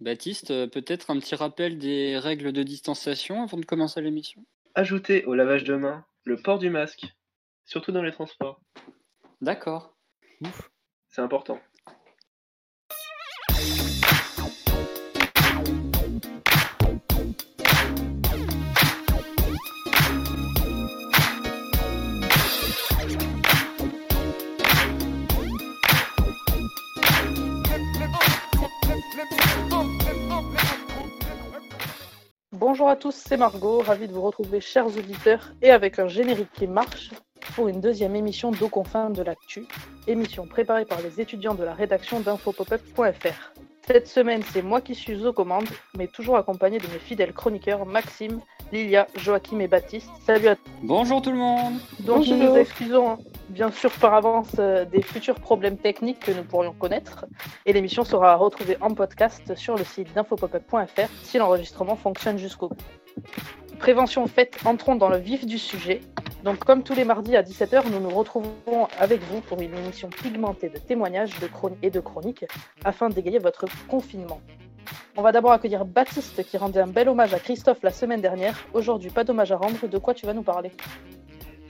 Baptiste, euh, peut-être un petit rappel des règles de distanciation avant de commencer l'émission? Ajoutez au lavage de main le port du masque, surtout dans les transports. D'accord. Ouf. C'est important. Bonjour à tous, c'est Margot, ravi de vous retrouver chers auditeurs et avec un générique qui marche pour une deuxième émission d'Aux confins de l'actu, émission préparée par les étudiants de la rédaction d'infopopup.fr. Cette semaine, c'est moi qui suis aux commandes, mais toujours accompagné de mes fidèles chroniqueurs Maxime, Lilia, Joachim et Baptiste. Salut à tous. Bonjour tout le monde. Donc nous nous excusons hein, bien sûr par avance euh, des futurs problèmes techniques que nous pourrions connaître, et l'émission sera retrouvée en podcast sur le site d'infopopup.fr si l'enregistrement fonctionne jusqu'au bout. Prévention faite, entrons dans le vif du sujet. Donc, comme tous les mardis à 17h, nous nous retrouvons avec vous pour une émission pigmentée de témoignages de et de chroniques afin d'égayer votre confinement. On va d'abord accueillir Baptiste qui rendait un bel hommage à Christophe la semaine dernière. Aujourd'hui, pas d'hommage à rendre. De quoi tu vas nous parler?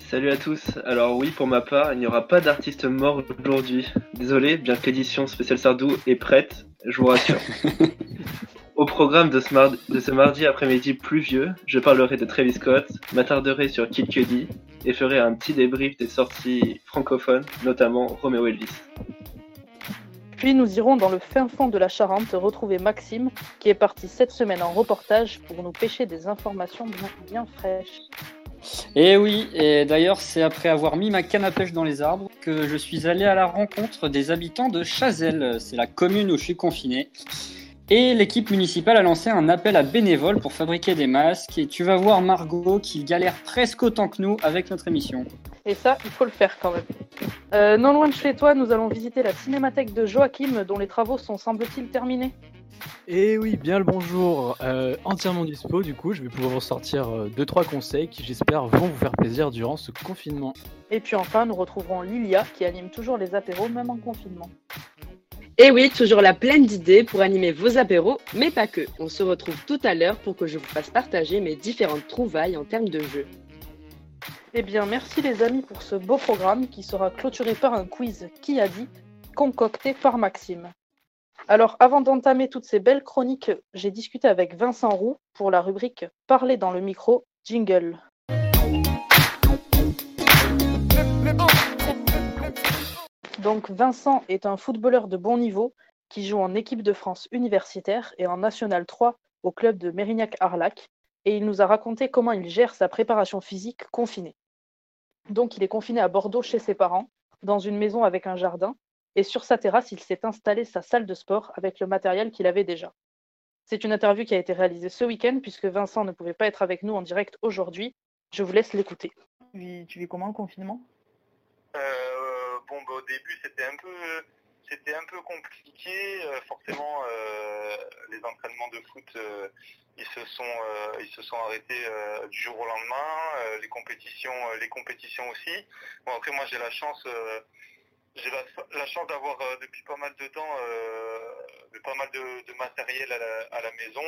Salut à tous. Alors oui, pour ma part, il n'y aura pas d'artiste mort aujourd'hui. Désolé, bien que l'édition spéciale Sardou est prête, je vous rassure. Au programme de ce, mardi, après-midi pluvieux, je parlerai de Travis Scott, m'attarderai sur Kid Cudi et ferai un petit débrief des sorties francophones, notamment Romeo Elvis. Puis nous irons dans le fin fond de la Charente retrouver Maxime, qui est parti cette semaine en reportage pour nous pêcher des informations bien, bien fraîches. Et eh oui, et d'ailleurs c'est après avoir mis ma canne à pêche dans les arbres que je suis allé à la rencontre des habitants de Chazelle, c'est la commune où je suis confiné. Et l'équipe municipale a lancé un appel à bénévoles pour fabriquer des masques. Et tu vas voir Margot qui galère presque autant que nous avec notre émission. Et ça, il faut le faire quand même. Euh, non loin de chez toi, nous allons visiter la cinémathèque de Joachim, dont les travaux sont semble-t-il terminés. Et eh oui, bien le bonjour. Euh, entièrement dispo, du coup, je vais pouvoir vous sortir 2-3 euh, conseils qui, j'espère, vont vous faire plaisir durant ce confinement. Et puis enfin, nous retrouverons Lilia qui anime toujours les apéros, même en confinement. Et oui, toujours la pleine d'idées pour animer vos apéros, mais pas que. On se retrouve tout à l'heure pour que je vous fasse partager mes différentes trouvailles en termes de jeux. Eh bien, merci les amis pour ce beau programme qui sera clôturé par un quiz qui a dit concocté par Maxime. Alors, avant d'entamer toutes ces belles chroniques, j'ai discuté avec Vincent Roux pour la rubrique Parler dans le micro, jingle. Donc Vincent est un footballeur de bon niveau qui joue en équipe de France universitaire et en National 3 au club de Mérignac-Arlac et il nous a raconté comment il gère sa préparation physique confinée. Donc il est confiné à Bordeaux chez ses parents, dans une maison avec un jardin, et sur sa terrasse, il s'est installé sa salle de sport avec le matériel qu'il avait déjà. C'est une interview qui a été réalisée ce week-end puisque Vincent ne pouvait pas être avec nous en direct aujourd'hui. Je vous laisse l'écouter. Tu vis comment le confinement? Euh, bon, bah, au début, c'était un peu c'était un peu compliqué. Euh, forcément, euh, les entraînements de foot, euh, ils se sont ils se sont arrêtés du jour au lendemain. les compétitions, les compétitions aussi. Bon après, moi j'ai la chance j'ai la, chance d'avoir depuis pas mal de temps pas mal de, matériel à la, maison.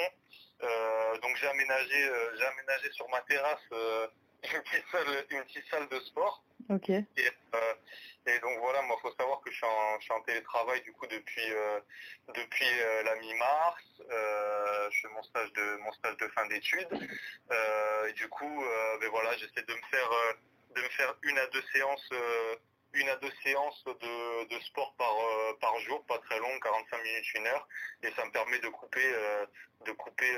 donc j'ai aménagé j'ai aménagé sur ma terrasse une petite salle, de sport. Ok. Et donc voilà, moi, faut savoir que je suis en, télétravail du coup depuis euh, depuis euh, la mi-mars. Euh, je fais mon stage de mon stage de fin d'études. et du coup, ben voilà, j'essaie de me faire de me faire une à deux séances une à deux séances de, sport par par jour, pas très long, 45 minutes, une heure, et ça me permet de couper de couper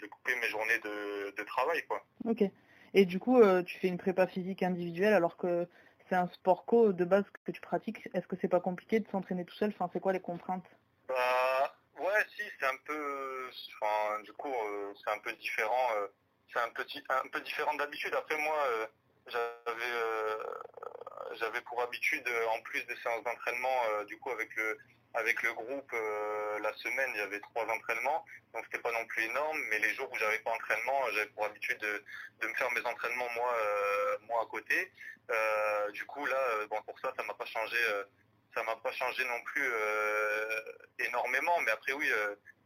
de couper mes journées de, de travail quoi. Ok. Et du coup, tu fais une prépa physique individuelle alors que c'est un sport co de base que tu pratiques. Est-ce que c'est pas compliqué de s'entraîner tout seul? Enfin, c'est quoi les contraintes? Bah, Ouais, si, c'est un peu. Enfin, du coup, euh, c'est un peu différent. Euh, c'est un, petit, un peu différent d'habitude. Après, moi, euh, j'avais, j'avais pour habitude, en plus des séances d'entraînement, du coup, avec le, avec le groupe, la semaine, il y avait trois entraînements, donc c'était pas non plus énorme, mais les jours où j'avais pas entraînement, j'avais pour habitude de, de, me faire mes entraînements moi, moi à côté. Euh, du coup là, euh, bon pour ça, ça m'a pas changé, euh, ça m'a pas changé non plus énormément. Mais après oui,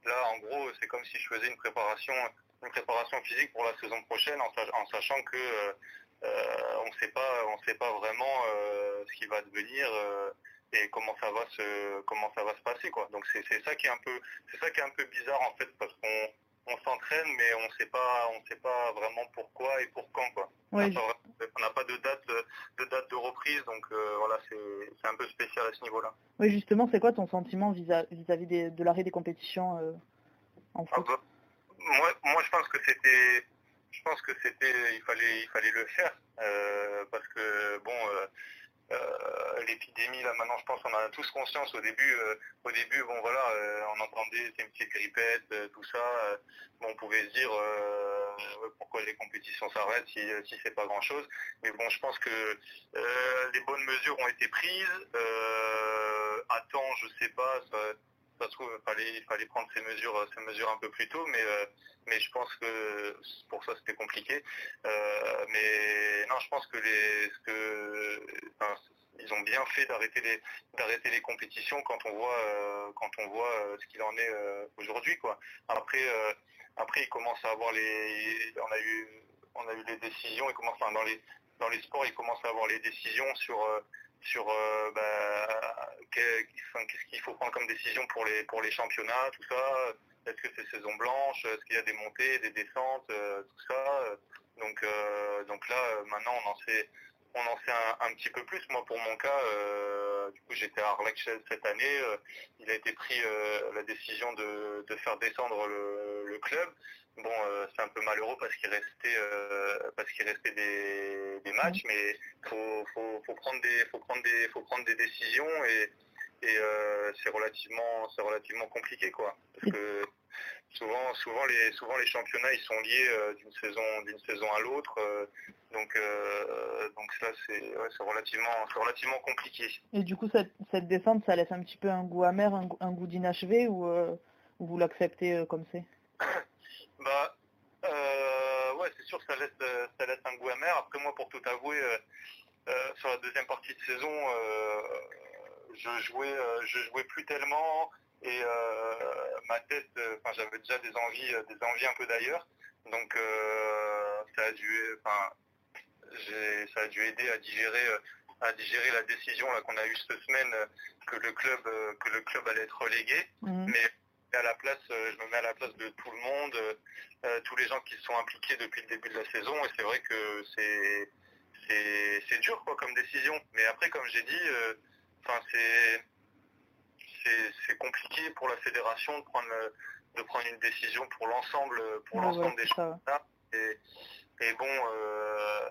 là, en gros, c'est comme si je faisais une préparation, une préparation physique pour la saison prochaine, en, sachant que euh, on ne sait pas, on sait pas vraiment ce qui va devenir et comment ça va se, comment ça va se passer, quoi. Donc c'est ça qui est un peu, c'est ça qui est un peu bizarre en fait, parce qu'on on s'entraîne, mais on sait pas, on sait pas vraiment pourquoi et pour quand, quoi. On n'a pas de date, de date de reprise, donc euh, voilà, c'est un peu spécial à ce niveau-là. Oui, justement, c'est quoi ton sentiment vis-à-vis de l'arrêt des compétitions euh, en ah, foot bah, moi, moi, je pense que c'était, je pense que c'était, il fallait, il fallait le faire, euh, parce que bon euh, l'épidémie là maintenant je pense qu'on a tous conscience au début euh, au début bon voilà euh, on entendait c'est une petite grippette tout ça bon on pouvait se dire pourquoi les compétitions s'arrêtent si, si c'est pas grand chose mais bon je pense que les bonnes mesures ont été prises temps je sais pas ça, trouve, il fallait, prendre ces mesures, ces mesures un peu plus tôt, mais, mais je pense que pour ça c'était compliqué. mais non, je pense que les, ils ont bien fait d'arrêter les d'arrêter les compétitions quand on voit euh, quand on voit euh, ce qu'il en est euh, aujourd'hui quoi. Après après ils commencent à avoir les on a eu on a eu les décisions ils commencent dans les dans les sports ils commencent à avoir les décisions sur sur bah, qu'est-ce qu'il faut prendre comme décision pour les pour les championnats tout ça est-ce que c'est saison blanche? Est-ce qu'il y a des montées des descentes tout ça? Donc donc là maintenant on en sait on en sait un, petit peu plus. Moi, pour mon cas, euh, du coup, j'étais à Arlec cette année. Euh, il a été pris euh, la décision de, faire descendre le, club. Bon, c'est un peu malheureux parce qu'il restait, parce qu'il restait des, matchs, mais faut, faut, prendre des, faut prendre des, faut prendre des décisions et, c'est relativement, c'est relativement compliqué, quoi. Parce que souvent, souvent les, souvent les championnats, ils sont liés d'une saison, d'une saison à l'autre. Donc, euh, donc ça, c'est relativement, relativement compliqué. Et du coup, cette, cette, descente, ça laisse un petit peu un goût amer, un, goût d'inachevé, ou, euh, vous l'acceptez euh, comme c'est? Bah, ouais, c'est sûr que ça laisse, ça laisse un goût amer. Après, moi, pour tout avouer, sur la deuxième partie de saison, je jouais, je jouais plus tellement, et ma tête, enfin, j'avais déjà des envies, des envies un peu d'ailleurs. Donc, ça a dû, enfin, ça a dû aider à digérer euh, à digérer la décision qu'on a eue cette semaine euh, que le club euh, que le club allait être relégué. Mhm. Mais à la place, je me mets à la place de tout le monde, tous les gens qui se sont impliqués depuis le début de la saison. Et c'est vrai que c'est c'est dur quoi comme décision. Mais après, comme j'ai dit, enfin c'est c'est compliqué pour la fédération de prendre de prendre une décision pour l'ensemble pour l'ensemble des choses. Et, et bon, euh,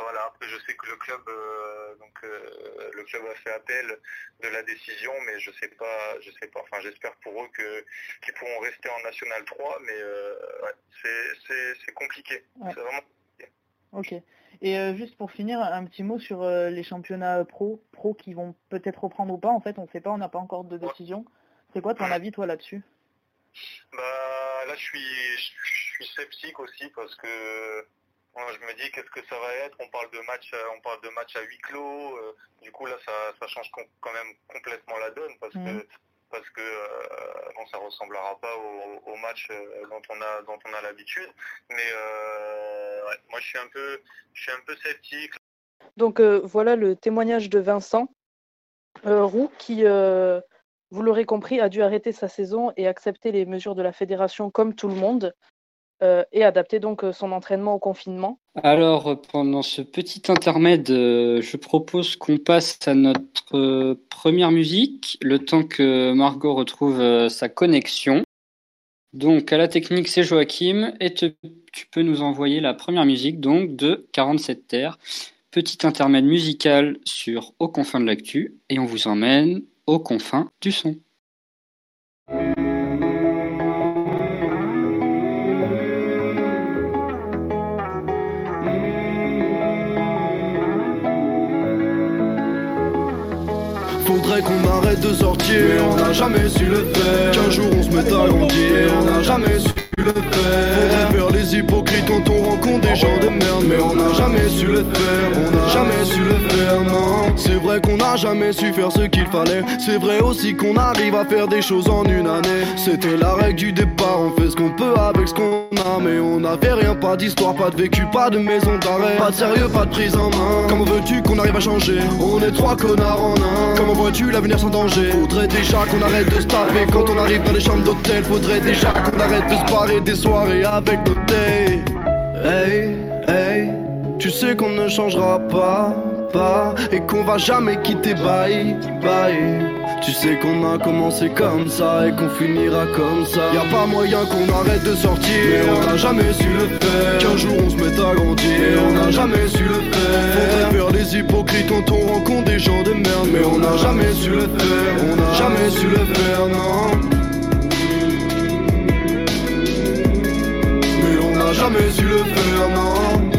voilà. Après, je sais que le club, euh, donc euh, le club a fait appel de la décision, mais je sais pas, je sais pas. Enfin, j'espère pour eux que qu'ils pourront rester en National 3, mais ouais, c'est compliqué. C'est vraiment compliqué. Ok. Et juste pour finir, un petit mot sur les championnats pro, pro qui vont peut-être reprendre ou pas. En fait, on ne sait pas, on n'a pas encore de décision. C'est quoi ton avis, toi, là-dessus? Bah là, je suis, je suis sceptique aussi parce que je me dis qu'est-ce que ça va être? On parle de match, euh, on parle de match à huis clos. Euh, du coup là, ça, change quand même complètement la donne parce que mhm. parce que euh, bon, ça ressemblera pas au, match dont on a dont on a l'habitude. Mais moi, je suis un peu je suis un peu sceptique. Donc voilà le témoignage de Vincent Roux qui vous l'aurez compris, a dû arrêter sa saison et accepter les mesures de la fédération comme tout le monde. Euh, et adapter donc euh, son entraînement au confinement Alors, pendant ce petit intermède, euh, je propose qu'on passe à notre première musique, le temps que Margot retrouve sa connexion. Donc, à la technique, c'est Joachim, et tu peux nous envoyer la première musique donc de 47 Terres. Petit intermède musical sur Aux confins de l'actu, et on vous emmène aux confins du son. De sortir, mais on n'a jamais su le faire. Qu'un jour on se met à on n'a jamais su le faire. Faudrait faire les hypocrites quand on rencontre des gens de merde, mais on n'a jamais su le faire. On n'a jamais su le faire, non. C'est vrai qu'on n'a jamais su faire ce qu'il fallait. C'est vrai aussi qu'on arrive à faire des choses en une année. C'était la règle du départ, on fait ce qu'on peut avec ce qu'on a, mais on n'avait rien, pas d'histoire, pas de vécu, pas de maison d'arrêt, pas de sérieux, pas de prise en main. Comment veux-tu qu'on arrive à changer? On est trois connards en un. Comment vois-tu l'avenir sans danger? Faudrait déjà qu'on arrête de se taper quand on arrive dans les chambres d'hôtel. Faudrait déjà qu'on arrête de se parler des soirées avec nos. Hey, hey, tu sais qu'on ne changera pas, pas, et qu'on va jamais quitter bye, bye. Tu sais qu'on a commencé comme ça et qu'on finira comme ça. Y a pas moyen qu'on arrête de sortir, mais on n'a jamais su le faire. Qu'un jour on se mette à grandir, mais on n'a jamais su le faire. Faudrait faire les hypocrites quand on rencontre des gens de merde, mais on n'a jamais su le faire. On n'a jamais su le faire, non. Jamais su le faire, non.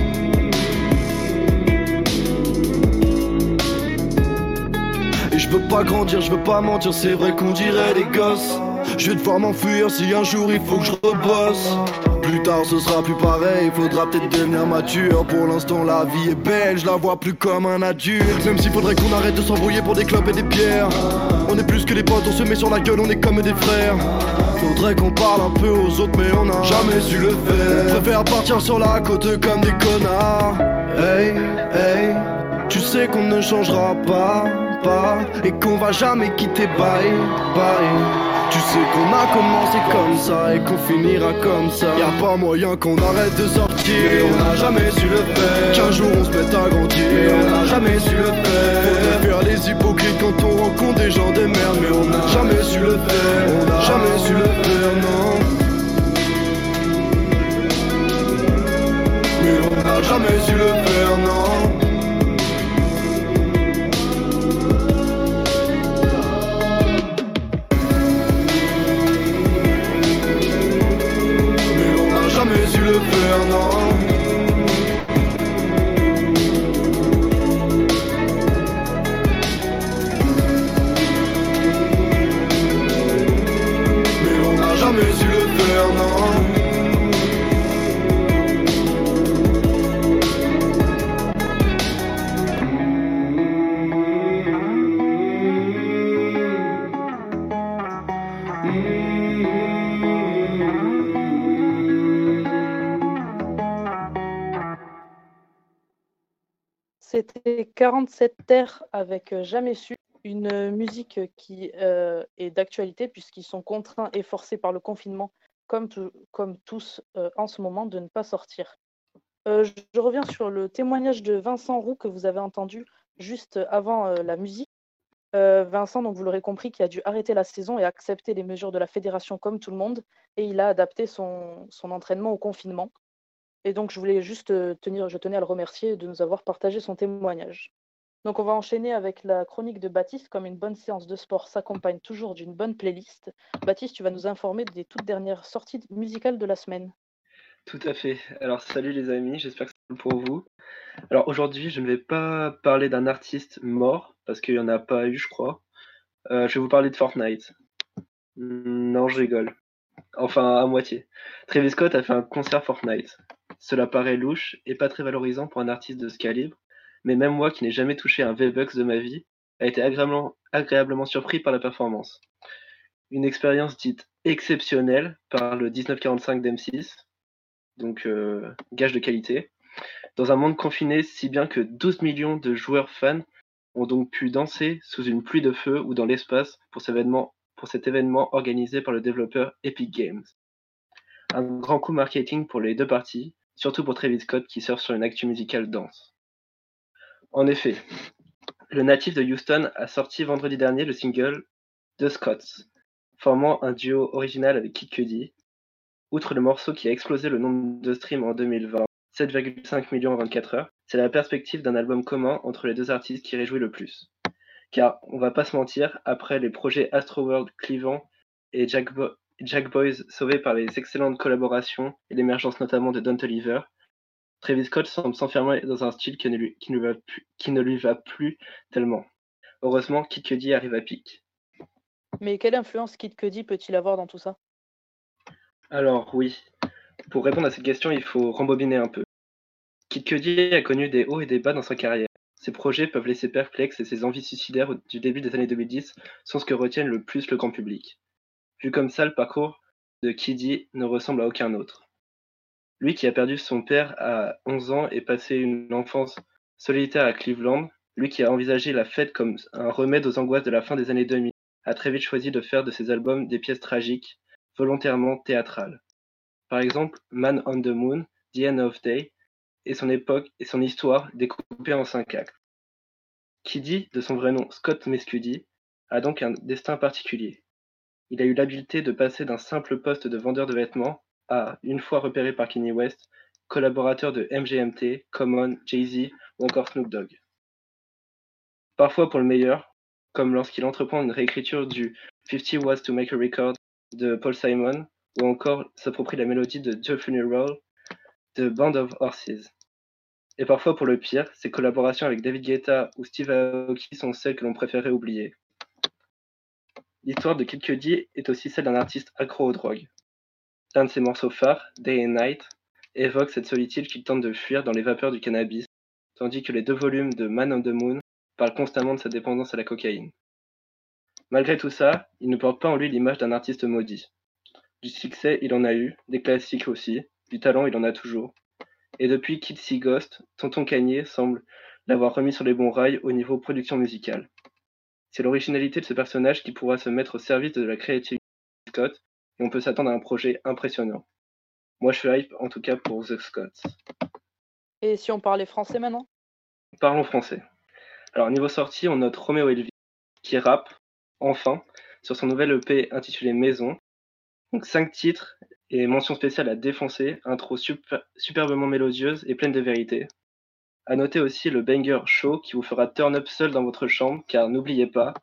Et je veux pas grandir, je veux pas mentir, c'est vrai qu'on dirait des gosses. Je vais devoir m'enfuir si un jour il faut que je rebosse. Plus tard ce sera plus pareil, faudra peut-être devenir mature. Pour l'instant la vie est belle, je la vois plus comme un adulte. Même s'il faudrait qu'on arrête de s'embrouiller pour des clopes et des pierres. On est plus que des potes, on se met sur la gueule, on est comme des frères. Faudrait qu'on parle un peu aux autres, mais on n'a jamais su le faire. On préfère partir sur la côte comme des connards. Hey, hey, tu sais qu'on ne changera pas, et qu'on va jamais quitter bye, bye. Tu sais qu'on a commencé comme ça et qu'on finira comme ça. Y a pas moyen qu'on arrête de sortir. Mais on n'a jamais su le faire. Qu'un jour on se mette à grandir. Mais on n'a jamais su le faire. Faudrait faire les hypocrites quand on rencontre des gens de merde. Mais on n'a jamais su le faire. On n'a jamais su le faire, non. Mais on n'a jamais su le faire, non. Jamais Cette terres avec euh, Jamais Su, une euh, musique qui euh, est d'actualité puisqu'ils sont contraints et forcés par le confinement, comme, comme tous en ce moment, de ne pas sortir. Je, je, reviens sur le témoignage de Vincent Roux que vous avez entendu juste avant la musique. Vincent, donc vous l'aurez compris, qui a dû arrêter la saison et accepter les mesures de la fédération comme tout le monde, et il a adapté son, son entraînement au confinement. Et donc, je voulais juste tenir, je tenais à le remercier de nous avoir partagé son témoignage. Donc, on va enchaîner avec la chronique de Baptiste. Comme une bonne séance de sport s'accompagne toujours d'une bonne playlist, Baptiste, tu vas nous informer des toutes dernières sorties musicales de la semaine. Tout à fait. Alors salut les amis, j'espère que c'est cool pour vous. Alors aujourd'hui, je ne vais pas parler d'un artiste mort, parce qu'il n'y en a pas eu, je crois. Euh, je vais vous parler de Fortnite. Non, je rigole. Enfin, à moitié. Travis Scott a fait un concert Fortnite. Cela paraît louche et pas très valorisant pour un artiste de ce calibre, mais même moi qui n'ai jamais touché un V-Bucks de ma vie, a été agréablement, surpris par la performance. Une expérience dite exceptionnelle par le 1945 d'M6, donc euh, gage de qualité. Dans un monde confiné, si bien que 12 millions de joueurs fans ont donc pu danser sous une pluie de feu ou dans l'espace pour, cet événement- organisé par le développeur Epic Games. Un grand coup marketing pour les deux parties, surtout pour Travis Scott qui surfe sur une actu musicale dense. En effet, le natif de Houston a sorti vendredi dernier le single The Scotts, formant un duo original avec Kid Outre le morceau qui a explosé le nombre de streams en 2020, 7,5 millions en 24 heures, c'est la perspective d'un album commun entre les deux artistes qui réjouit le plus. Car, on va pas se mentir, après les projets Astroworld clivant et Jack, Jack Boys sauvés par les excellentes collaborations et l'émergence notamment de Don Toliver, Travis Scott semble s'enfermer dans un style qui ne lui, qui ne lui va plus, qui ne lui va plus tellement. Heureusement, Kid Cudi arrive à pic. Mais quelle influence Kid Cudi peut-il avoir dans tout ça? Alors oui, pour répondre à cette question, il faut rembobiner un peu. Kid Cudi a connu des hauts et des bas dans sa carrière. Ses projets peuvent laisser perplexes et ses envies suicidaires du début des années 2010 sont ce que retiennent le plus le grand public. Vu comme ça, le parcours de Kiddy ne ressemble à aucun autre. Lui qui a perdu son père à 11 ans et passé une enfance solitaire à Cleveland, lui qui a envisagé la fête comme un remède aux angoisses de la fin des années 2000, a très vite choisi de faire de ses albums des pièces tragiques, volontairement théâtrales. Par exemple, Man on the Moon, The End of Day, et son époque et son histoire découpée en cinq actes. Kiddy, de son vrai nom Scott Mescudi, a donc un destin particulier. Il a eu l'habileté de passer d'un simple poste de vendeur de vêtements à, une fois repéré par Kanye West, collaborateur de MGMT, Common, Jay-Z ou encore Snoop Dogg. Parfois pour le meilleur, comme lorsqu'il entreprend une réécriture du 50 Watts to Make a Record de Paul Simon, ou encore s'approprie la mélodie de The Funeral de Band of Horses. Et parfois pour le pire, ses collaborations avec David Guetta ou Steve Aoki sont celles que l'on préférait oublier. L'histoire de Kid Cudi est aussi celle d'un artiste accro aux drogues. L'un de ses morceaux phares, Day and Night, évoque cette solitude qu'il tente de fuir dans les vapeurs du cannabis, tandis que les deux volumes de Man on the Moon parlent constamment de sa dépendance à la cocaïne. Malgré tout ça, il ne porte pas en lui l'image d'un artiste maudit. Du succès, il en a eu, des classiques aussi, du talent, il en a toujours. Et depuis Kid See Ghost, Tonton Kanye semble l'avoir remis sur les bons rails au niveau production musicale. C'est l'originalité de ce personnage qui pourra se mettre au service de la créativité de Scott, et on peut s'attendre à un projet impressionnant. Moi je suis hype en tout cas pour The Scott. Et si on parlait français maintenant? Parlons français. Alors niveau sortie, on note Roméo Elvis, qui rappe, enfin, sur son nouvel EP intitulé Maison. Donc 5 titres et mention spéciale à Défoncer, intro superbement mélodieuse et pleine de vérité. À noter aussi le banger show qui vous fera turn up seul dans votre chambre, car n'oubliez pas,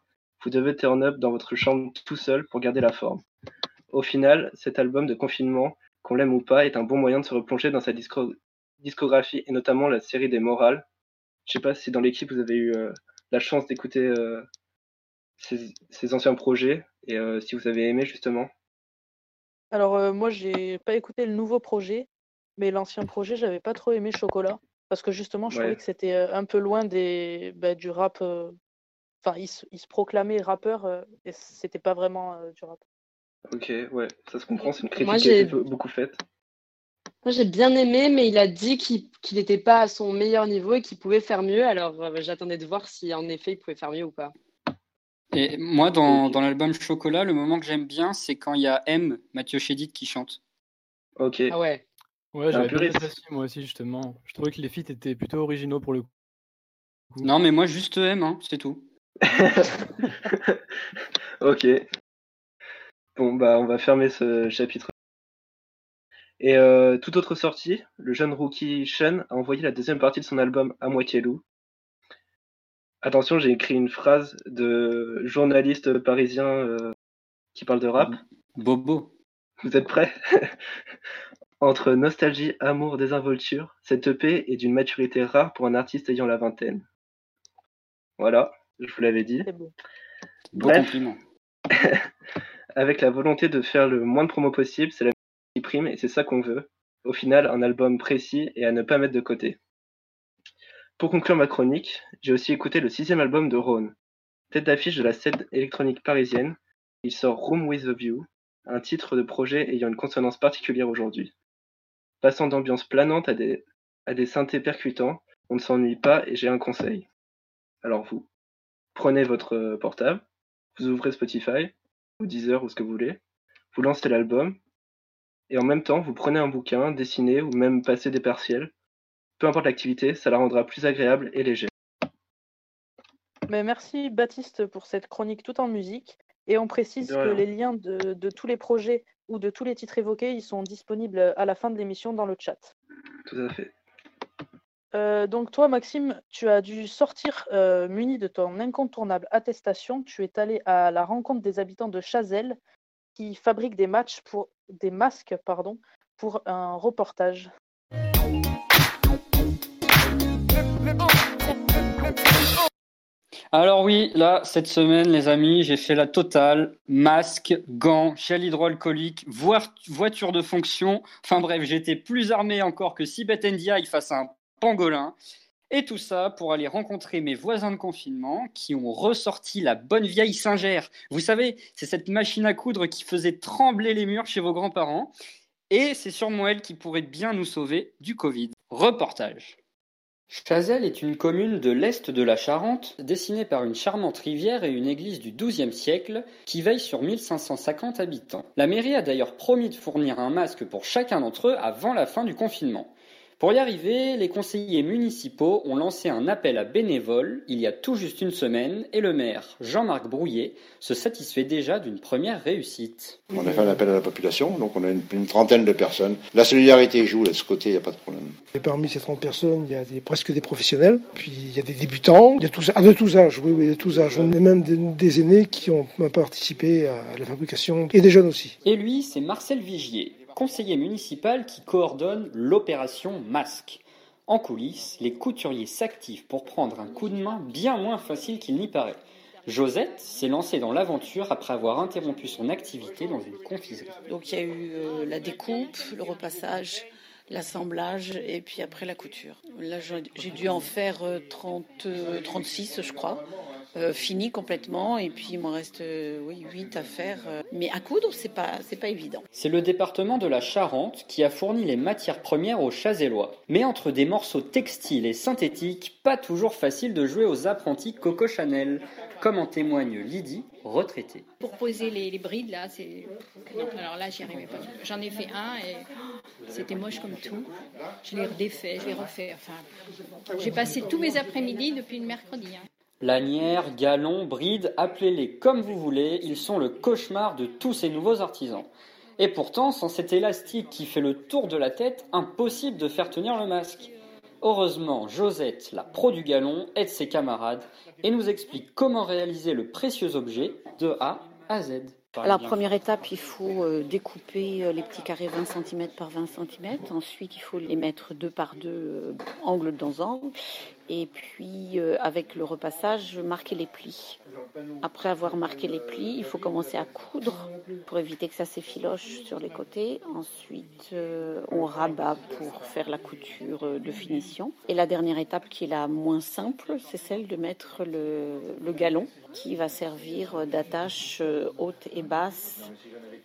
vous devez turn up dans votre chambre tout seul pour garder la forme. Au final, cet album de confinement, qu'on l'aime ou pas, est un bon moyen de se replonger dans sa discographie et notamment la série des morales. Je sais pas si dans l'équipe vous avez eu euh, la chance d'écouter euh, ces, anciens projets et euh, si vous avez aimé justement. Alors moi, j'ai pas écouté le nouveau projet, mais l'ancien projet, j'avais pas trop aimé Chocolat parce que justement, je trouvais que c'était un peu loin des bah, du rap. Enfin, il, se proclamait rappeur et c'était pas vraiment du rap. Ok, ouais, ça se comprend, c'est une critique qui a été beaucoup faite. Moi, j'ai bien aimé, mais il a dit qu'il n'était pas à son meilleur niveau et qu'il pouvait faire mieux. Alors, j'attendais de voir si en effet il pouvait faire mieux ou pas. Et moi, dans, dans l'album Chocolat, le moment que j'aime bien, c'est quand il y a M, Mathieu Chédid, qui chante. Ok. Ah ouais. Ouais, j'avais bien apprécié moi aussi, justement. Je trouvais que les feats étaient plutôt originaux pour le coup. Non, mais moi, juste M, hein, c'est tout. ok. Bon, bah, on va fermer ce chapitre. Et euh, toute autre sortie, le jeune rookie Sean a envoyé la deuxième partie de son album À moitié loup, Attention, j'ai écrit une phrase de journaliste parisien euh, qui parle de rap. Bobo. Vous êtes prêts? Entre nostalgie, amour, désinvolture, cette EP est d'une maturité rare pour un artiste ayant la vingtaine. Voilà, je vous l'avais dit. Beau. Bref, avec la volonté de faire le moins de promo possible, c'est la qui prime et c'est ça qu'on veut. Au final, un album précis et à ne pas mettre de côté. Pour conclure ma chronique, j'ai aussi écouté le sixième album de Rhône. Tête d'affiche de la scène électronique parisienne, il sort Room with a View, un titre de projet ayant une consonance particulière aujourd'hui. Passant d'ambiance planante à des, à des synthés percutants, on ne s'ennuie pas et j'ai un conseil. Alors vous, prenez votre portable, vous ouvrez Spotify, ou Deezer ou ce que vous voulez, vous lancez l'album, et en même temps vous prenez un bouquin, dessinez ou même passez des partiels, peu importe l'activité, ça la rendra plus agréable et légère. Mais merci Baptiste pour cette chronique tout en musique. Et on précise que les liens de, tous les projets ou de tous les titres évoqués, ils sont disponibles à la fin de l'émission dans le chat. Tout à fait. Euh, donc toi, Maxime, tu as dû sortir euh, muni de ton incontournable attestation. Tu es allé à la rencontre des habitants de Chazelle qui fabriquent des matchs pour des masques, pardon, pour un reportage. Alors oui, là, cette semaine, les amis, j'ai fait la totale. Masque, gants, gel hydroalcoolique, voiture de fonction. Enfin bref, j'étais plus armé encore que si Bet NDI face à un pangolin. Et tout ça pour aller rencontrer mes voisins de confinement qui ont ressorti la bonne vieille Singère. Vous savez, c'est cette machine à coudre qui faisait trembler les murs chez vos grands-parents. Et c'est sûrement elle qui pourrait bien nous sauver du Covid. Reportage. Chazelles est une commune de l'est de la Charente, dessinée par une charmante rivière et une église du XIIe siècle, qui veille sur 1550 habitants. La mairie a d'ailleurs promis de fournir un masque pour chacun d'entre eux avant la fin du confinement. Pour y arriver, les conseillers municipaux ont lancé un appel à bénévoles il y a tout juste une semaine et le maire, Jean-Marc Brouillet, se satisfait déjà d'une première réussite. On a fait un appel à la population, donc on a une, une trentaine de personnes. La solidarité joue, de ce côté, il n'y a pas de problème. Et parmi ces 30 personnes, il y a des, presque des professionnels, puis il y a des débutants, il y a tous, ah, de tous âges, oui, oui, de tous âges. On a même des, des aînés qui ont participé à la fabrication, et des jeunes aussi. Et lui, c'est Marcel Vigier, conseiller municipal qui coordonne l'opération Masque. En coulisses, les couturiers s'activent pour prendre un coup de main bien moins facile qu'il n'y paraît. Josette s'est lancée dans l'aventure après avoir interrompu son activité dans une confiserie. Donc il y a eu euh, la découpe, le repassage, l'assemblage et puis après la couture. Là j'ai dû en faire euh, 30, euh, 36 je crois. Euh, fini complètement et puis il m'en reste euh, oui 8 à faire euh. mais à coudre c'est pas c'est pas évident. C'est le département de la Charente qui a fourni les matières premières aux Chazellois. Mais entre des morceaux textiles et synthétiques, pas toujours facile de jouer aux apprentis Coco Chanel, comme en témoigne Lydie, retraitée. Pour poser les, les brides là, c'est alors là j'y arrivais pas. J'en ai fait un et c'était moche comme tout. Je l'ai redéfait, je l'ai refait. Enfin, j'ai passé tous mes après-midi depuis le mercredi. hein. Lanières, galons, brides, appelez-les comme vous voulez, ils sont le cauchemar de tous ces nouveaux artisans. Et pourtant, sans cet élastique qui fait le tour de la tête, impossible de faire tenir le masque. Heureusement, Josette, la pro du galon, aide ses camarades et nous explique comment réaliser le précieux objet de A à Z. Alors première étape, il faut euh, découper euh, les petits carrés 20 cm par 20 cm. Ensuite, il faut les mettre deux par deux, euh, angle dans angle. Et puis, avec le repassage, marquer les plis. Après avoir marqué les plis, il faut commencer à coudre pour éviter que ça s'effiloche sur les côtés. Ensuite, euh, on rabat pour faire la couture de finition. Et la dernière étape, qui est la moins simple, c'est celle de mettre le, le galon qui va servir d'attache euh, haute et basse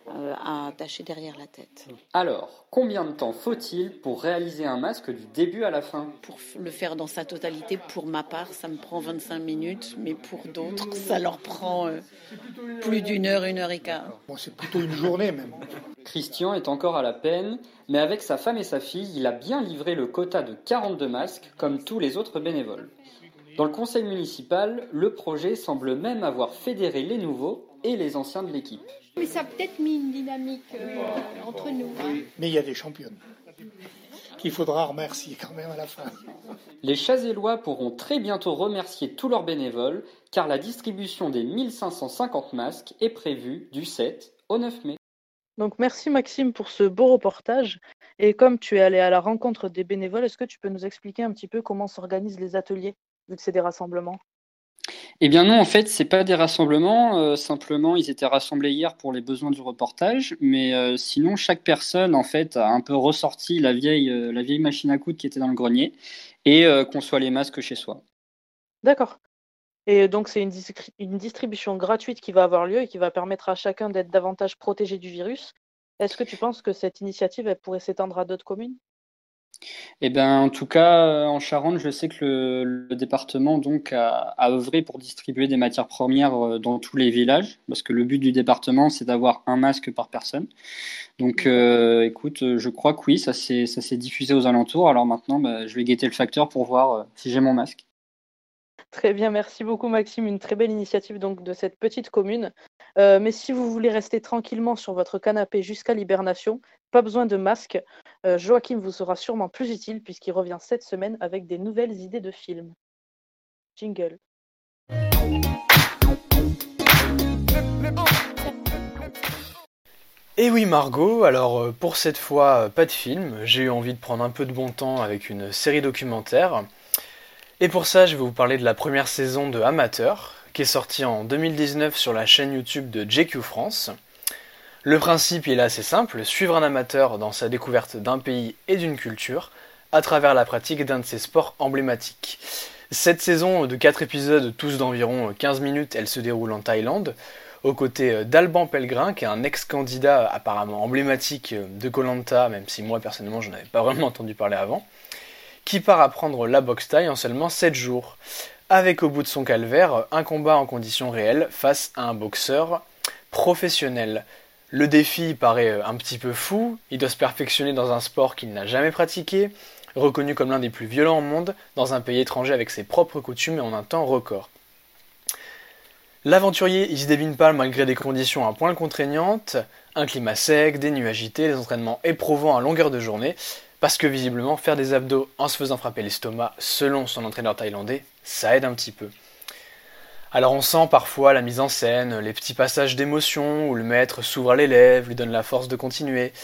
euh, à attacher derrière la tête. Alors, combien de temps faut-il pour réaliser un masque du début à la fin? Pour le faire dans sa totalité, pour ma part, ça me prend 25 minutes, mais pour d'autres, ça leur prend euh, plus d'une heure, une heure et quart. Bon, c'est plutôt une journée même. Christian est encore à la peine, mais avec sa femme et sa fille, il a bien livré le quota de 42 masques, comme tous les autres bénévoles. Dans le conseil municipal, le projet semble même avoir fédéré les nouveaux et les anciens de l'équipe. Mais ça a peut-être mis une dynamique euh, entre nous. hein. Mais il y a des championnes qu'il faudra remercier quand même à la fin. Les Chazellois pourront très bientôt remercier tous leurs bénévoles, car la distribution des 1550 masques est prévue du 7 au 9 mai. Donc merci Maxime pour ce beau reportage. Et comme tu es allé à la rencontre des bénévoles, est-ce que tu peux nous expliquer un petit peu comment s'organisent les ateliers, vu que c'est des rassemblements? Eh bien non, en fait, c'est pas des rassemblements. euh, simplement, ils étaient rassemblés hier pour les besoins du reportage. Mais euh, sinon, chaque personne, en fait, a un peu ressorti la vieille, euh, machine à coudre qui était dans le grenier et conçoit les masques chez soi. D'accord. Et donc c'est une, distribution gratuite qui va avoir lieu et qui va permettre à chacun d'être davantage protégé du virus. Est-ce que tu penses que cette initiative pourrait s'étendre à d'autres communes? Eh ben, en tout cas, euh, en Charente, je sais que le, département donc a, œuvré pour distribuer des matières premières euh, dans tous les villages, parce que le but du département, c'est d'avoir un masque par personne. Donc, euh, écoute, je crois que oui, ça s'est diffusé aux alentours. Alors maintenant, bah, je vais guetter le facteur pour voir si j'ai mon masque. Très bien, merci beaucoup Maxime. Une très belle initiative donc de cette petite commune. Euh, mais si vous voulez rester tranquillement sur votre canapé jusqu'à l'hibernation, pas besoin de masque. Euh, Joachim vous sera sûrement plus utile puisqu'il revient cette semaine avec des nouvelles idées de films. Jingle. Et oui Margot, alors euh, pour cette fois, pas de film, j'ai eu envie de prendre un peu de bon temps avec une série documentaire. Et pour ça, je vais vous parler de la première saison de Amateur, qui est sortie en 2019 sur la chaîne YouTube de JQ France. Le principe est assez simple, suivre un amateur dans sa découverte d'un pays et d'une culture, à travers la pratique d'un de ses sports emblématiques. Cette saison de 4 épisodes, tous d'environ 15 minutes, elle se déroule en Thaïlande, aux côtés d'Alban Pellegrin, qui est un ex-candidat apparemment emblématique de Colanta, même si moi personnellement je n'avais pas vraiment entendu parler avant, qui part apprendre la boxe thaï en seulement 7 jours, avec au bout de son calvaire un combat en conditions réelles face à un boxeur professionnel. Le défi paraît un petit peu fou, il doit se perfectionner dans un sport qu'il n'a jamais pratiqué, reconnu comme l'un des plus violents au monde, dans un pays étranger avec ses propres coutumes et en un temps record. L'aventurier y se devine pas malgré des conditions à point contraignantes, un climat sec, des nuits agités, des entraînements éprouvants à longueur de journée, parce que visiblement faire des abdos en se faisant frapper l'estomac, selon son entraîneur thaïlandais, ça aide un petit peu. Alors on sent parfois la mise en scène, les petits passages d'émotion où le maître s'ouvre à l'élève, lui donne la force de continuer,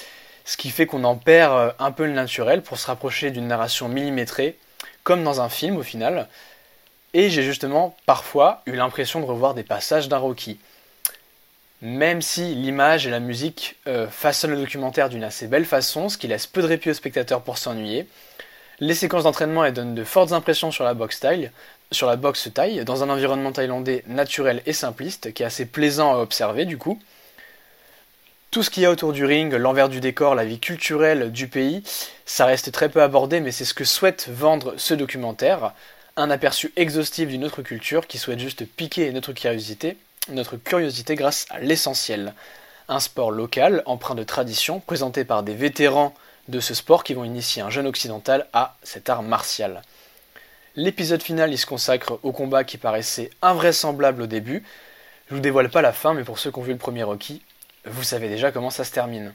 ce qui fait qu'on en perd euh, un peu le naturel pour se rapprocher d'une narration millimétrée, comme dans un film au final. Et j'ai justement parfois eu l'impression de revoir des passages d'un Rocky. Même si l'image et la musique euh, façonnent le documentaire d'une assez belle façon, ce qui laisse peu de répit aux spectateurs pour s'ennuyer, les séquences d'entraînement donnent de fortes impressions sur la boxe taille, sur la boxe taille, dans un environnement thaïlandais naturel et simpliste, qui est assez plaisant à observer du coup. Tout ce qu'il y a autour du ring, l'envers du décor, la vie culturelle du pays, ça reste très peu abordé, mais c'est ce que souhaite vendre ce documentaire. Un aperçu exhaustif d'une autre culture qui souhaite juste piquer notre curiosité, notre curiosité grâce à l'essentiel. Un sport local, empreint de tradition, présenté par des vétérans de ce sport qui vont initier un jeune occidental à cet art martial. L'épisode final il se consacre au combat qui paraissait invraisemblable au début. Je vous dévoile pas la fin, mais pour ceux qui ont vu le premier Rocky, vous savez déjà comment ça se termine.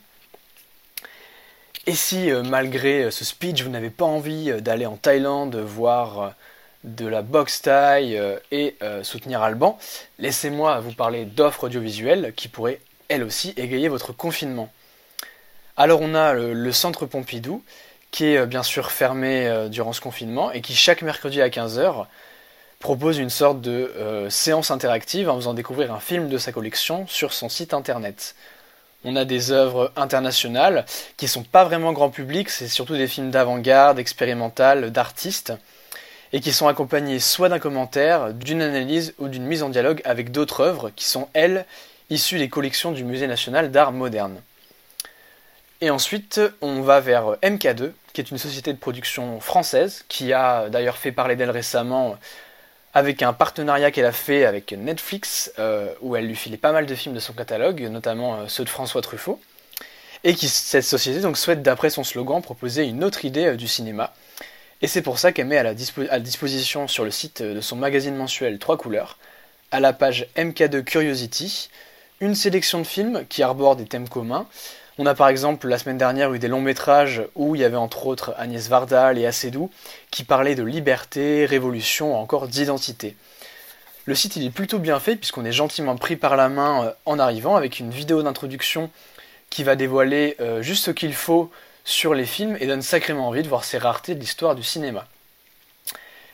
Et si, euh, malgré euh, ce speech, vous n'avez pas envie euh, d'aller en Thaïlande voir de la boxe thaï et soutenir Alban, laissez-moi vous parler d'offres audiovisuelles qui pourraient, elles aussi, égayer votre confinement. Alors on a le, centre Pompidou, qui est bien sûr fermé durant ce confinement et qui chaque mercredi à 15h propose une sorte de euh, séance interactive en faisant découvrir un film de sa collection sur son site internet. On a des œuvres internationales qui sont pas vraiment grand public, c'est surtout des films d'avant-garde, expérimental, d'artistes, et qui sont accompagnés soit d'un commentaire, d'une analyse ou d'une mise en dialogue avec d'autres œuvres qui sont, elles, issues des collections du Musée national d'art moderne. Et ensuite, on va vers MK2, qui est une société de production française, qui a d'ailleurs fait parler d'elle récemment avec un partenariat qu'elle a fait avec Netflix, euh, où elle lui filait pas mal de films de son catalogue, notamment euh, ceux de François Truffaut, et qui cette société donc souhaite, d'après son slogan, proposer une autre idée euh, du cinéma. Et c'est pour ça qu'elle met à la, à disposition sur le site de son magazine mensuel Trois couleurs, à la page MK2 Curiosity, une sélection de films qui arborent des thèmes communs, on a par exemple la semaine dernière eu des longs métrages où il y avait entre autres Agnès Vardal et Acédou qui parlaient de liberté, révolution encore d'identité. Le site il est plutôt bien fait puisqu'on est gentiment pris par la main euh, en arrivant avec une vidéo d'introduction qui va dévoiler euh, juste ce qu'il faut sur les films et donne sacrément envie de voir ces raretés de l'histoire du cinéma.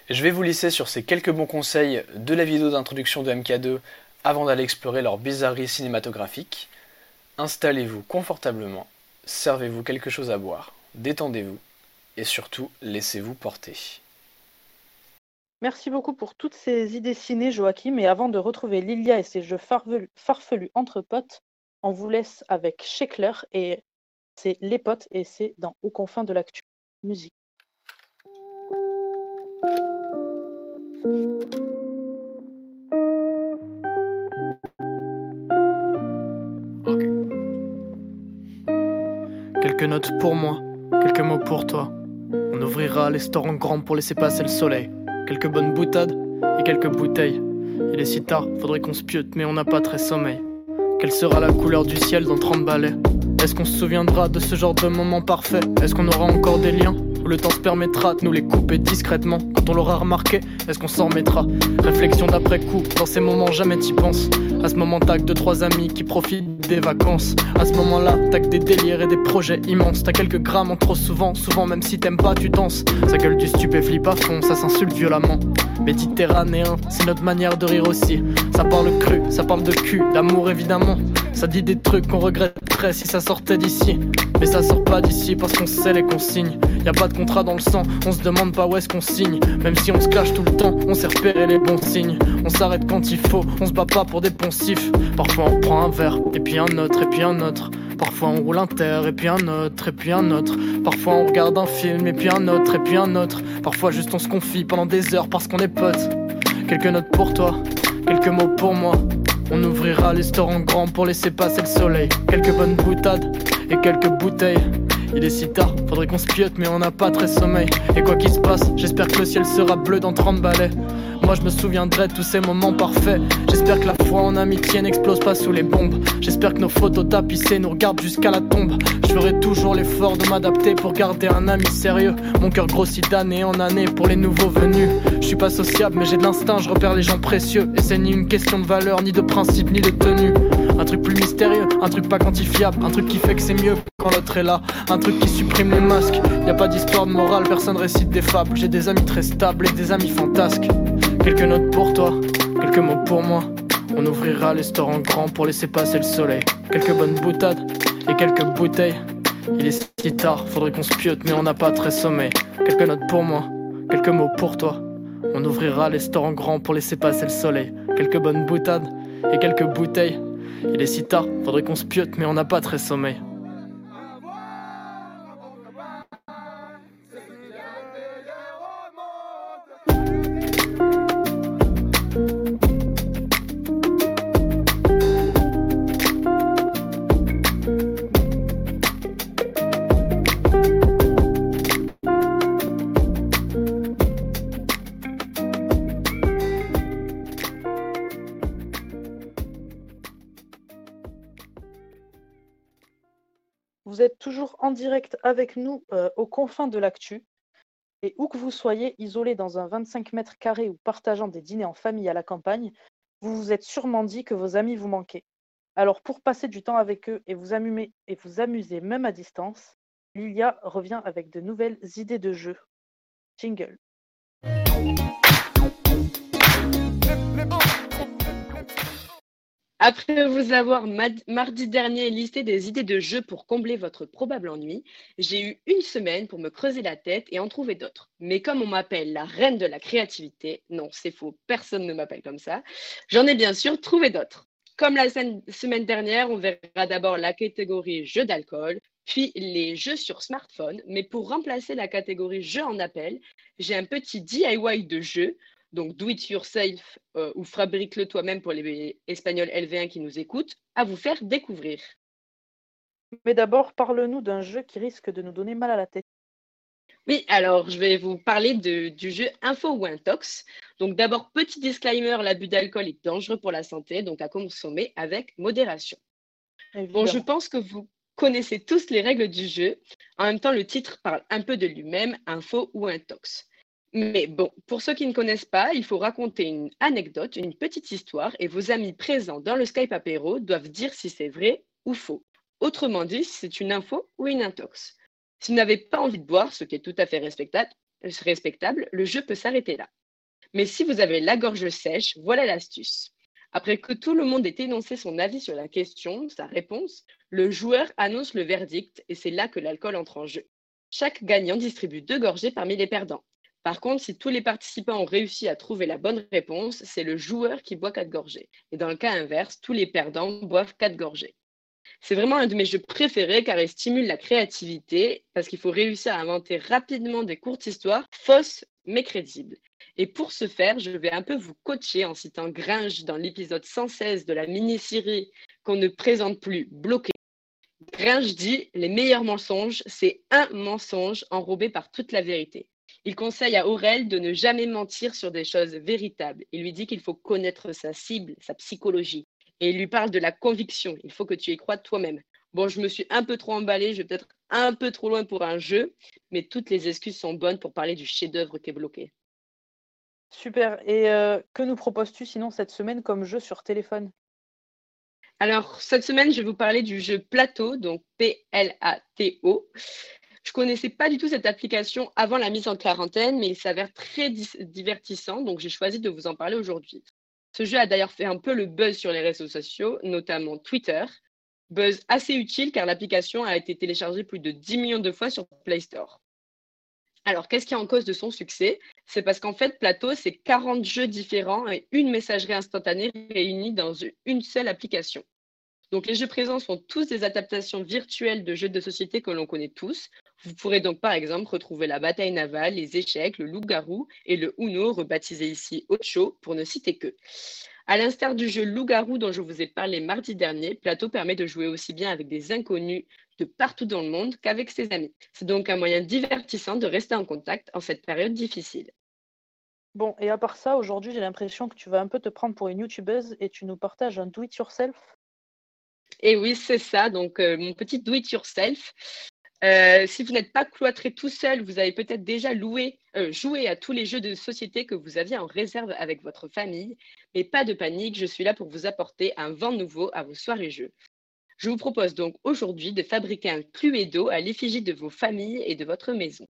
Je vais vous laisser sur ces quelques bons conseils de la vidéo d'introduction de MK2 avant d'aller explorer leur bizarrerie cinématographique. Installez-vous confortablement, servez-vous quelque chose à boire, détendez-vous et surtout laissez-vous porter. Merci beaucoup pour toutes ces idées ciné, Joachim. Et avant de retrouver Lilia et ses jeux farfelus, entre potes, on vous laisse avec Sheckler et c'est Les Potes et c'est dans Aux confins de l'actu. Musique. Quelques notes pour moi, quelques mots pour toi. On ouvrira les stores en grand pour laisser passer le soleil. Quelques bonnes boutades et quelques bouteilles. Il est si tard, faudrait qu'on se piote, mais on n'a pas très sommeil. Quelle sera la couleur du ciel dans 30 balais Est-ce qu'on se souviendra de ce genre de moment parfait? Est-ce qu'on aura encore des liens? Le temps se permettra de nous les couper discrètement Quand on l'aura remarqué, est-ce qu'on s'en remettra Réflexion d'après coup, dans ces moments jamais t'y penses. À ce moment, tac, deux, trois amis qui profitent des vacances. À ce moment-là, que des délires et des projets immenses. T'as quelques grammes en trop souvent, souvent même si t'aimes pas, tu danses. Sa gueule du stupéflip à fond, ça s'insulte violemment. Méditerranéen, c'est notre manière de rire aussi. Ça parle cru, ça parle de cul, d'amour évidemment. Ça dit des trucs qu'on regrette si ça sortait d'ici. Mais ça sort pas d'ici parce qu'on sait les consignes. Y a pas de contrat dans le sang, on se demande pas où est-ce qu'on signe. Même si on se cache tout le temps, on sait repérer les bons signes. On s'arrête quand il faut, on se bat pas pour des poncifs. Parfois on prend un verre, et puis un autre, et puis un autre. Parfois on roule un terre, et puis un autre, et puis un autre. Parfois on regarde un film, et puis un autre, et puis un autre. Parfois juste on se confie pendant des heures parce qu'on est potes. Quelques notes pour toi, quelques mots pour moi. On ouvrira les stores en grand pour laisser passer le soleil. Quelques bonnes boutades et quelques bouteilles. Il est si tard, faudrait qu'on se piote, mais on n'a pas très sommeil. Et quoi qu'il se passe, j'espère que le ciel sera bleu dans 30 balais. Moi je me souviendrai de tous ces moments parfaits. J'espère que la foi en amitié n'explose pas sous les bombes. J'espère que nos photos tapissées nous regardent jusqu'à la tombe. Je ferai toujours l'effort de m'adapter pour garder un ami sérieux. Mon cœur grossit d'année en année pour les nouveaux venus. Je suis pas sociable, mais j'ai de l'instinct, je repère les gens précieux. Et c'est ni une question de valeur, ni de principe, ni de tenue. Un truc plus mystérieux, un truc pas quantifiable, un truc qui fait que c'est mieux quand l'autre est là, un truc qui supprime les masques. Y a pas d'histoire de morale, personne récite des fables. J'ai des amis très stables et des amis fantasques. Quelques notes pour toi, quelques mots pour moi. On ouvrira les stores en grand pour laisser passer le soleil. Quelques bonnes boutades et quelques bouteilles. Il est si tard, faudrait qu'on se piote, mais on n'a pas très sommeil. Quelques notes pour moi, quelques mots pour toi. On ouvrira les stores en grand pour laisser passer le soleil. Quelques bonnes boutades et quelques bouteilles. Il est si tard, faudrait qu'on se piote, mais on n'a pas très sommeil. Avec nous euh, aux confins de l'actu. Et où que vous soyez, isolé dans un 25 mètres carrés ou partageant des dîners en famille à la campagne, vous vous êtes sûrement dit que vos amis vous manquaient. Alors pour passer du temps avec eux et vous, amuser, et vous amuser même à distance, Lilia revient avec de nouvelles idées de jeu. Jingle. Après vous avoir mardi dernier listé des idées de jeux pour combler votre probable ennui, j'ai eu une semaine pour me creuser la tête et en trouver d'autres. Mais comme on m'appelle la reine de la créativité, non, c'est faux, personne ne m'appelle comme ça, j'en ai bien sûr trouvé d'autres. Comme la sem- semaine dernière, on verra d'abord la catégorie jeux d'alcool, puis les jeux sur smartphone. Mais pour remplacer la catégorie jeux en appel, j'ai un petit DIY de jeux donc do it yourself euh, ou fabrique-le toi-même pour les Espagnols LV1 qui nous écoutent, à vous faire découvrir. Mais d'abord, parle-nous d'un jeu qui risque de nous donner mal à la tête. Oui, alors je vais vous parler de- du jeu Info ou Intox. Donc d'abord, petit disclaimer, l'abus d'alcool est dangereux pour la santé, donc à consommer avec modération. Bon, je pense que vous connaissez tous les règles du jeu. En même temps, le titre parle un peu de lui-même, Info ou Intox. Mais bon, pour ceux qui ne connaissent pas, il faut raconter une anecdote, une petite histoire, et vos amis présents dans le Skype apéro doivent dire si c'est vrai ou faux. Autrement dit, si c'est une info ou une intox. Si vous n'avez pas envie de boire, ce qui est tout à fait respectable, respectable le jeu peut s'arrêter là. Mais si vous avez la gorge sèche, voilà l'astuce. Après que tout le monde ait énoncé son avis sur la question, sa réponse, le joueur annonce le verdict et c'est là que l'alcool entre en jeu. Chaque gagnant distribue deux gorgées parmi les perdants. Par contre, si tous les participants ont réussi à trouver la bonne réponse, c'est le joueur qui boit quatre gorgées. Et dans le cas inverse, tous les perdants boivent quatre gorgées. C'est vraiment un de mes jeux préférés car il stimule la créativité parce qu'il faut réussir à inventer rapidement des courtes histoires fausses mais crédibles. Et pour ce faire, je vais un peu vous coacher en citant Gringe dans l'épisode 116 de la mini-série qu'on ne présente plus, Bloqué. Gringe dit Les meilleurs mensonges, c'est un mensonge enrobé par toute la vérité. Il conseille à Aurel de ne jamais mentir sur des choses véritables. Il lui dit qu'il faut connaître sa cible, sa psychologie. Et il lui parle de la conviction. Il faut que tu y crois toi-même. Bon, je me suis un peu trop emballée, je vais peut-être un peu trop loin pour un jeu, mais toutes les excuses sont bonnes pour parler du chef-d'œuvre qui est bloqué. Super. Et euh, que nous proposes-tu sinon cette semaine comme jeu sur téléphone? Alors, cette semaine, je vais vous parler du jeu Plateau, donc P-L-A-T-O. Je connaissais pas du tout cette application avant la mise en quarantaine, mais il s'avère très divertissant, donc j'ai choisi de vous en parler aujourd'hui. Ce jeu a d'ailleurs fait un peu le buzz sur les réseaux sociaux, notamment Twitter. Buzz assez utile car l'application a été téléchargée plus de 10 millions de fois sur Play Store. Alors, qu'est-ce qui est en cause de son succès? C'est parce qu'en fait, Plateau, c'est 40 jeux différents et une messagerie instantanée réunie dans une seule application. Donc, les jeux présents sont tous des adaptations virtuelles de jeux de société que l'on connaît tous. Vous pourrez donc, par exemple, retrouver la bataille navale, les échecs, le loup-garou et le Uno, rebaptisé ici Ocho, pour ne citer que. À l'instar du jeu Loup-garou dont je vous ai parlé mardi dernier, Plateau permet de jouer aussi bien avec des inconnus de partout dans le monde qu'avec ses amis. C'est donc un moyen divertissant de rester en contact en cette période difficile. Bon, et à part ça, aujourd'hui, j'ai l'impression que tu vas un peu te prendre pour une youtubeuse et tu nous partages un do-it-yourself. Et oui, c'est ça, donc euh, mon petit do-it-yourself. Euh, si vous n'êtes pas cloîtré tout seul, vous avez peut-être déjà euh, joué à tous les jeux de société que vous aviez en réserve avec votre famille. Mais pas de panique, je suis là pour vous apporter un vent nouveau à vos soirées jeux. Je vous propose donc aujourd'hui de fabriquer un Cluedo à l'effigie de vos familles et de votre maison.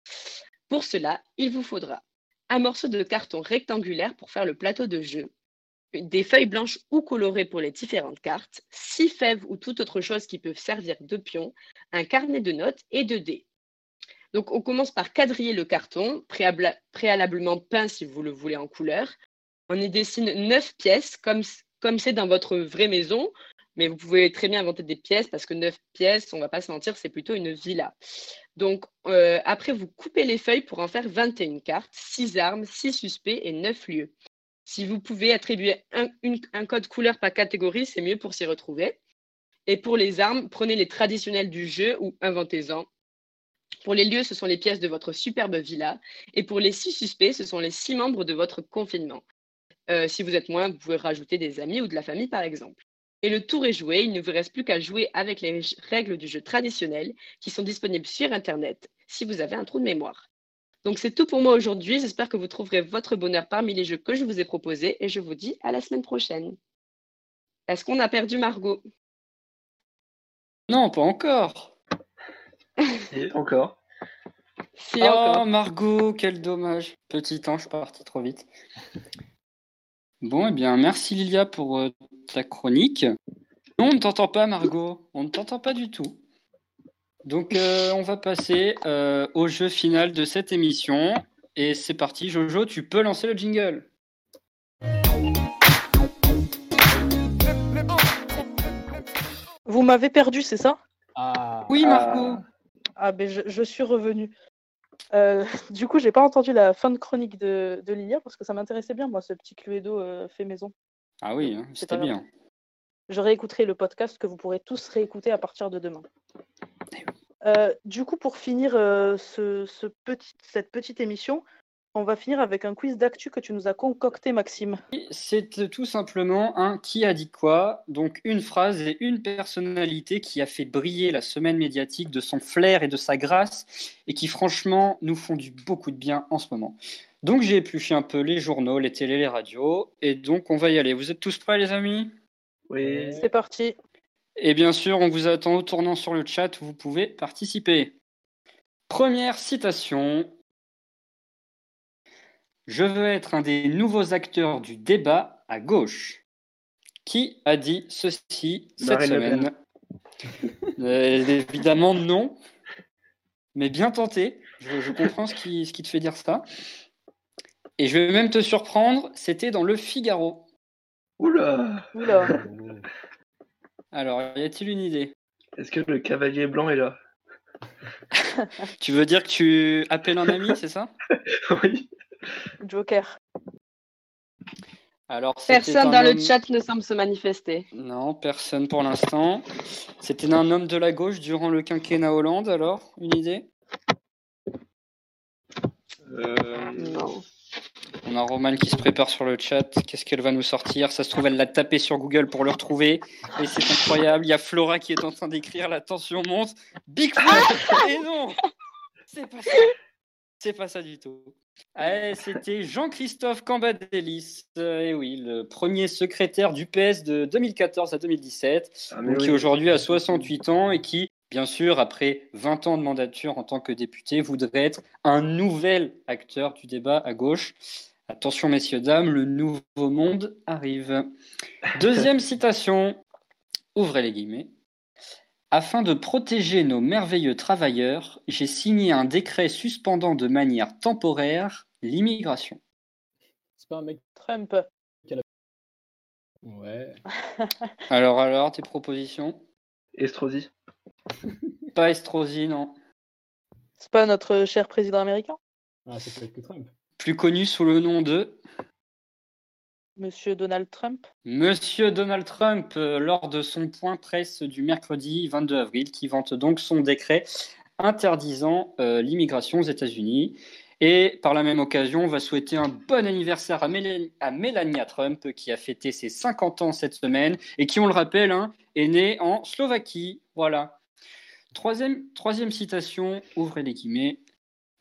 Pour cela, il vous faudra un morceau de carton rectangulaire pour faire le plateau de jeu, des feuilles blanches ou colorées pour les différentes cartes, six fèves ou toute autre chose qui peut servir de pion, un carnet de notes et de dés. Donc on commence par quadriller le carton, préalablement peint si vous le voulez en couleur. On y dessine neuf pièces comme c'est dans votre vraie maison, mais vous pouvez très bien inventer des pièces parce que neuf pièces, on va pas se mentir, c'est plutôt une villa. Donc euh, après, vous coupez les feuilles pour en faire 21 cartes, 6 armes, 6 suspects et 9 lieux. Si vous pouvez attribuer un, code couleur par catégorie, c'est mieux pour s'y retrouver. Et pour les armes, prenez les traditionnels du jeu ou inventez-en. Pour les lieux, ce sont les pièces de votre superbe villa. Et pour les six suspects, ce sont les six membres de votre confinement. Euh, si vous êtes moins, vous pouvez rajouter des amis ou de la famille, par exemple. Et le tour est joué, il ne vous reste plus qu'à jouer avec les règles du jeu traditionnel qui sont disponibles sur Internet si vous avez un trou de mémoire. Donc c'est tout pour moi aujourd'hui. J'espère que vous trouverez votre bonheur parmi les jeux que je vous ai proposés et je vous dis à la semaine prochaine. Est-ce qu'on a perdu Margot? Non, pas encore. Et encore. oh Margot, quel dommage. Petit ange parti trop vite. Bon, eh bien, merci Lilia pour euh, ta chronique. Non, on ne t'entend pas, Margot. On ne t'entend pas du tout. Donc, euh, on va passer euh, au jeu final de cette émission. Et c'est parti, Jojo, tu peux lancer le jingle. Vous m'avez perdu, c'est ça? Ah. Oui, Margot. Ah, ben je, suis revenu. Euh, du coup, j'ai pas entendu la fin de chronique de, de Lilia parce que ça m'intéressait bien, moi, ce petit Cluedo fait maison. Ah oui, hein, c'était bien. Je réécouterai le podcast que vous pourrez tous réécouter à partir de demain. Euh, du coup, pour finir euh, ce, cette petite émission, on va finir avec un quiz d'actu que tu nous as concocté, Maxime. C'est tout simplement un qui a dit quoi, donc une phrase et une personnalité qui a fait briller la semaine médiatique de son flair et de sa grâce et qui franchement nous font du beaucoup de bien en ce moment. Donc j'ai épluché un peu les journaux, les télés, les radios et donc on va y aller. Vous êtes tous prêts les amis? Oui. C'est parti. Et bien sûr, on vous attend au tournant sur le chat où vous pouvez participer. Première citation. Je veux être un des nouveaux acteurs du débat à gauche. Qui a dit ceci cette semaine euh, Évidemment non, mais bien tenté. Je, comprends ce qui, ce qui te fait dire ça. Et je vais même te surprendre, c'était dans le Figaro. Oula Oula alors, y a-t-il une idée? Est-ce que le cavalier blanc est là? Tu veux dire que tu appelles un ami, c'est ça? Oui. Joker. Alors, personne dans le chat ne semble se manifester. Non, personne pour l'instant. C'était un homme de la gauche durant le quinquennat Hollande, alors? Une idée? Euh... Non. On a Roman qui se prépare sur le chat. Qu'est-ce qu'elle va nous sortir? Ça se trouve, elle l'a tapé sur Google pour le retrouver. Et c'est incroyable. Il y a Flora qui est en train d'écrire La tension monte. Bigfoot Et non C'est pas ça. C'est pas ça du tout. C'était Jean-Christophe Cambadélis, euh, et oui, le premier secrétaire du PS de 2014 à 2017, ah, qui aujourd'hui a 68 ans et qui, bien sûr, après 20 ans de mandature en tant que député, voudrait être un nouvel acteur du débat à gauche. Attention, messieurs, dames, le nouveau monde arrive. Deuxième citation, ouvrez les guillemets. Afin de protéger nos merveilleux travailleurs, j'ai signé un décret suspendant de manière temporaire l'immigration. C'est pas un mec. Trump. Ouais. Alors, alors, tes propositions? Estrosi. Pas Estrosi, non. C'est pas notre cher président américain? Ah, c'est peut-être que Trump. Plus connu sous le nom de Monsieur Donald Trump Monsieur Donald Trump, euh, lors de son point presse du mercredi 22 avril, qui vante donc son décret interdisant euh, l'immigration aux États-Unis. Et par la même occasion, on va souhaiter un bon anniversaire à, à Melania Trump, qui a fêté ses 50 ans cette semaine et qui, on le rappelle, hein, est née en Slovaquie. Voilà. Troisième, troisième citation, ouvrez les guillemets.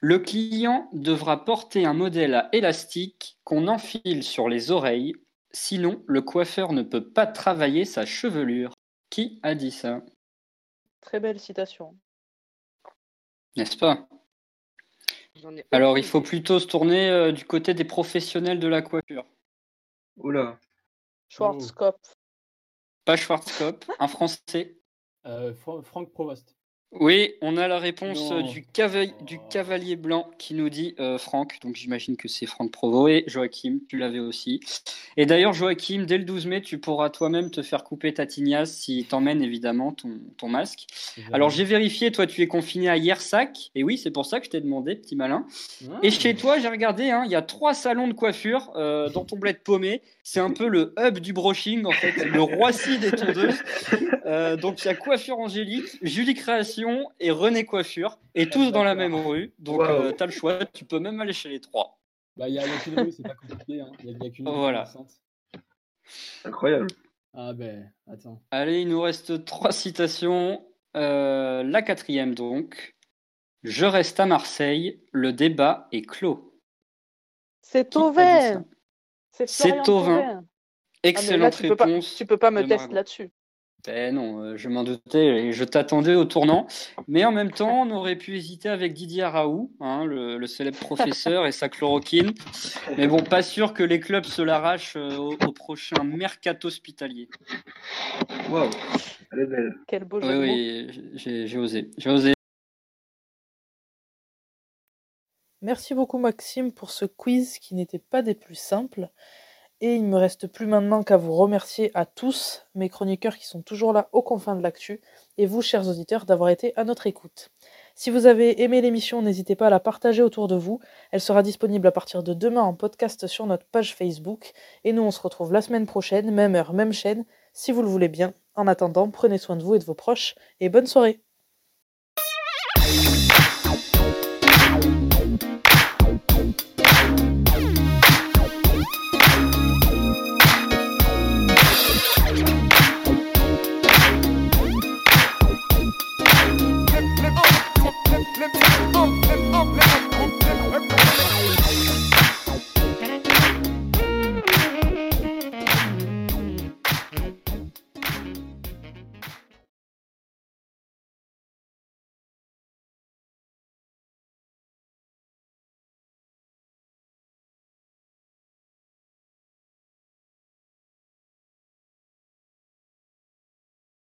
Le client devra porter un modèle à élastique qu'on enfile sur les oreilles, sinon le coiffeur ne peut pas travailler sa chevelure. Qui a dit ça? Très belle citation. N'est-ce pas? Alors il faut plutôt se tourner euh, du côté des professionnels de la coiffure. Oula. Schwarzkopf. Pas Schwarzkopf, un français. Euh, Fra- Franck Provost. Oui, on a la réponse Non. euh, du, cava- du cavalier blanc qui nous dit euh, Franck, donc j'imagine que c'est Franck Provo et Joachim, tu l'avais aussi. Et d'ailleurs, Joachim, dès le 12 mai, tu pourras toi-même te faire couper ta tignasse si t'emmènes évidemment ton, ton masque. Alors j'ai vérifié, toi tu es confiné à Yersac, et oui, c'est pour ça que je t'ai demandé, petit malin. Ah. Et chez toi, j'ai regardé, hein, il y a trois salons de coiffure euh, dans ton bled paumé. C'est un peu le hub du brushing, en fait, le Roissy des tondeuses. Euh, donc il y a Coiffure Angélique, Julie Création et René Coiffure, et tous dans la même rue. Donc Wow. euh, t'as le choix, tu peux même aller chez les trois. Bah, il y a, il y a qu'une rue, c'est pas compliqué. hein. Il y a, il y a qu'une rue Voilà. Incroyable. Ah, ben, attends. Allez, il nous reste trois citations. Euh, la quatrième donc. Je reste à Marseille, le débat est clos. C'est Qui a dit Tauvin ça C'est. Tauvin. Ah, là, Excellente tu peux pas, réponse. tu peux pas me tester là-dessus. Ben non, euh, je m'en doutais et je t'attendais au tournant. Mais en même temps, on aurait pu hésiter avec Didier Raoult, hein, le, le célèbre professeur et sa chloroquine. Mais bon, pas sûr que les clubs se l'arrachent euh, au, au prochain mercato hospitalier. Waouh. Elle est belle. Quel beau Oui, jeu oui, j'ai j'ai osé. J'ai osé. Merci beaucoup Maxime pour ce quiz qui n'était pas des plus simples. Et il me reste plus maintenant qu'à vous remercier à tous, mes chroniqueurs qui sont toujours là aux confins de l'actu, et vous, chers auditeurs, d'avoir été à notre écoute. Si vous avez aimé l'émission, n'hésitez pas à la partager autour de vous. Elle sera disponible à partir de demain en podcast sur notre page Facebook. Et nous, on se retrouve la semaine prochaine, même heure, même chaîne, si vous le voulez bien. En attendant, prenez soin de vous et de vos proches, et bonne soirée